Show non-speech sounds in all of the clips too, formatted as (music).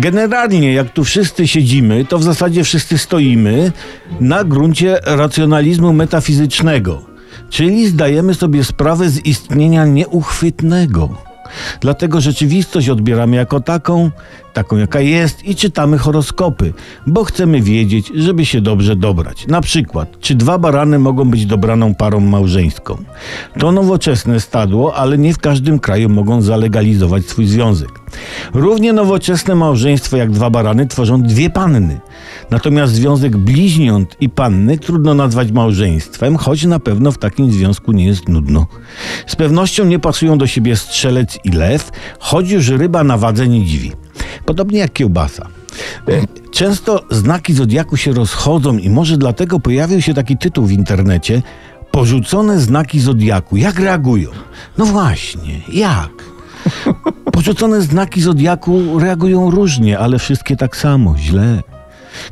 Generalnie, jak tu wszyscy siedzimy, to w zasadzie wszyscy stoimy na gruncie racjonalizmu metafizycznego, czyli zdajemy sobie sprawę z istnienia nieuchwytnego. Dlatego rzeczywistość odbieramy jako taką, taką jaka jest i czytamy horoskopy, bo chcemy wiedzieć, żeby się dobrze dobrać. Na przykład, czy dwa barany mogą być dobraną parą małżeńską? To nowoczesne stadło, ale nie w każdym kraju mogą zalegalizować swój związek. Równie nowoczesne małżeństwo jak dwa barany tworzą dwie panny. Natomiast związek bliźniąt i panny trudno nazwać małżeństwem, choć na pewno w takim związku nie jest nudno. Z pewnością nie pasują do siebie strzelec i lew, choć już ryba na wadze nie dziwi. Podobnie jak kiełbasa. E, Często znaki zodiaku się rozchodzą i może dlatego pojawił się taki tytuł w internecie Porzucone znaki zodiaku. Jak reagują? No właśnie, jak? Porzucone znaki zodiaku reagują różnie, ale wszystkie tak samo, źle.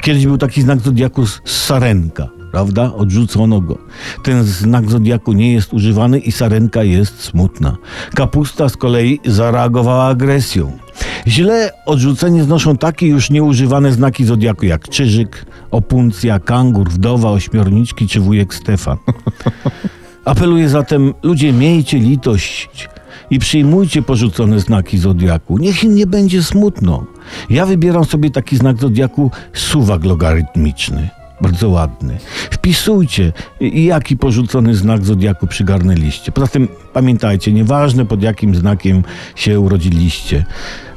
Kiedyś był taki znak zodiaku z sarenka, prawda? Odrzucono go. Ten znak zodiaku nie jest używany i sarenka jest smutna. Kapusta z kolei zareagowała agresją. Źle odrzucenie znoszą takie już nieużywane znaki zodiaku jak czyżyk, opuncja, kangur, wdowa, ośmiorniczki czy wujek Stefan. (laughs) Apeluję zatem, ludzie, miejcie litość i przyjmujcie porzucone znaki zodiaku. Niech im nie będzie smutno. Ja wybieram sobie taki znak zodiaku suwak logarytmiczny. Bardzo ładny. Wpisujcie, jaki porzucony znak zodiaku przygarnęliście. Poza tym pamiętajcie, nieważne pod jakim znakiem się urodziliście.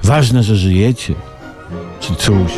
Ważne, że żyjecie. Czy coś.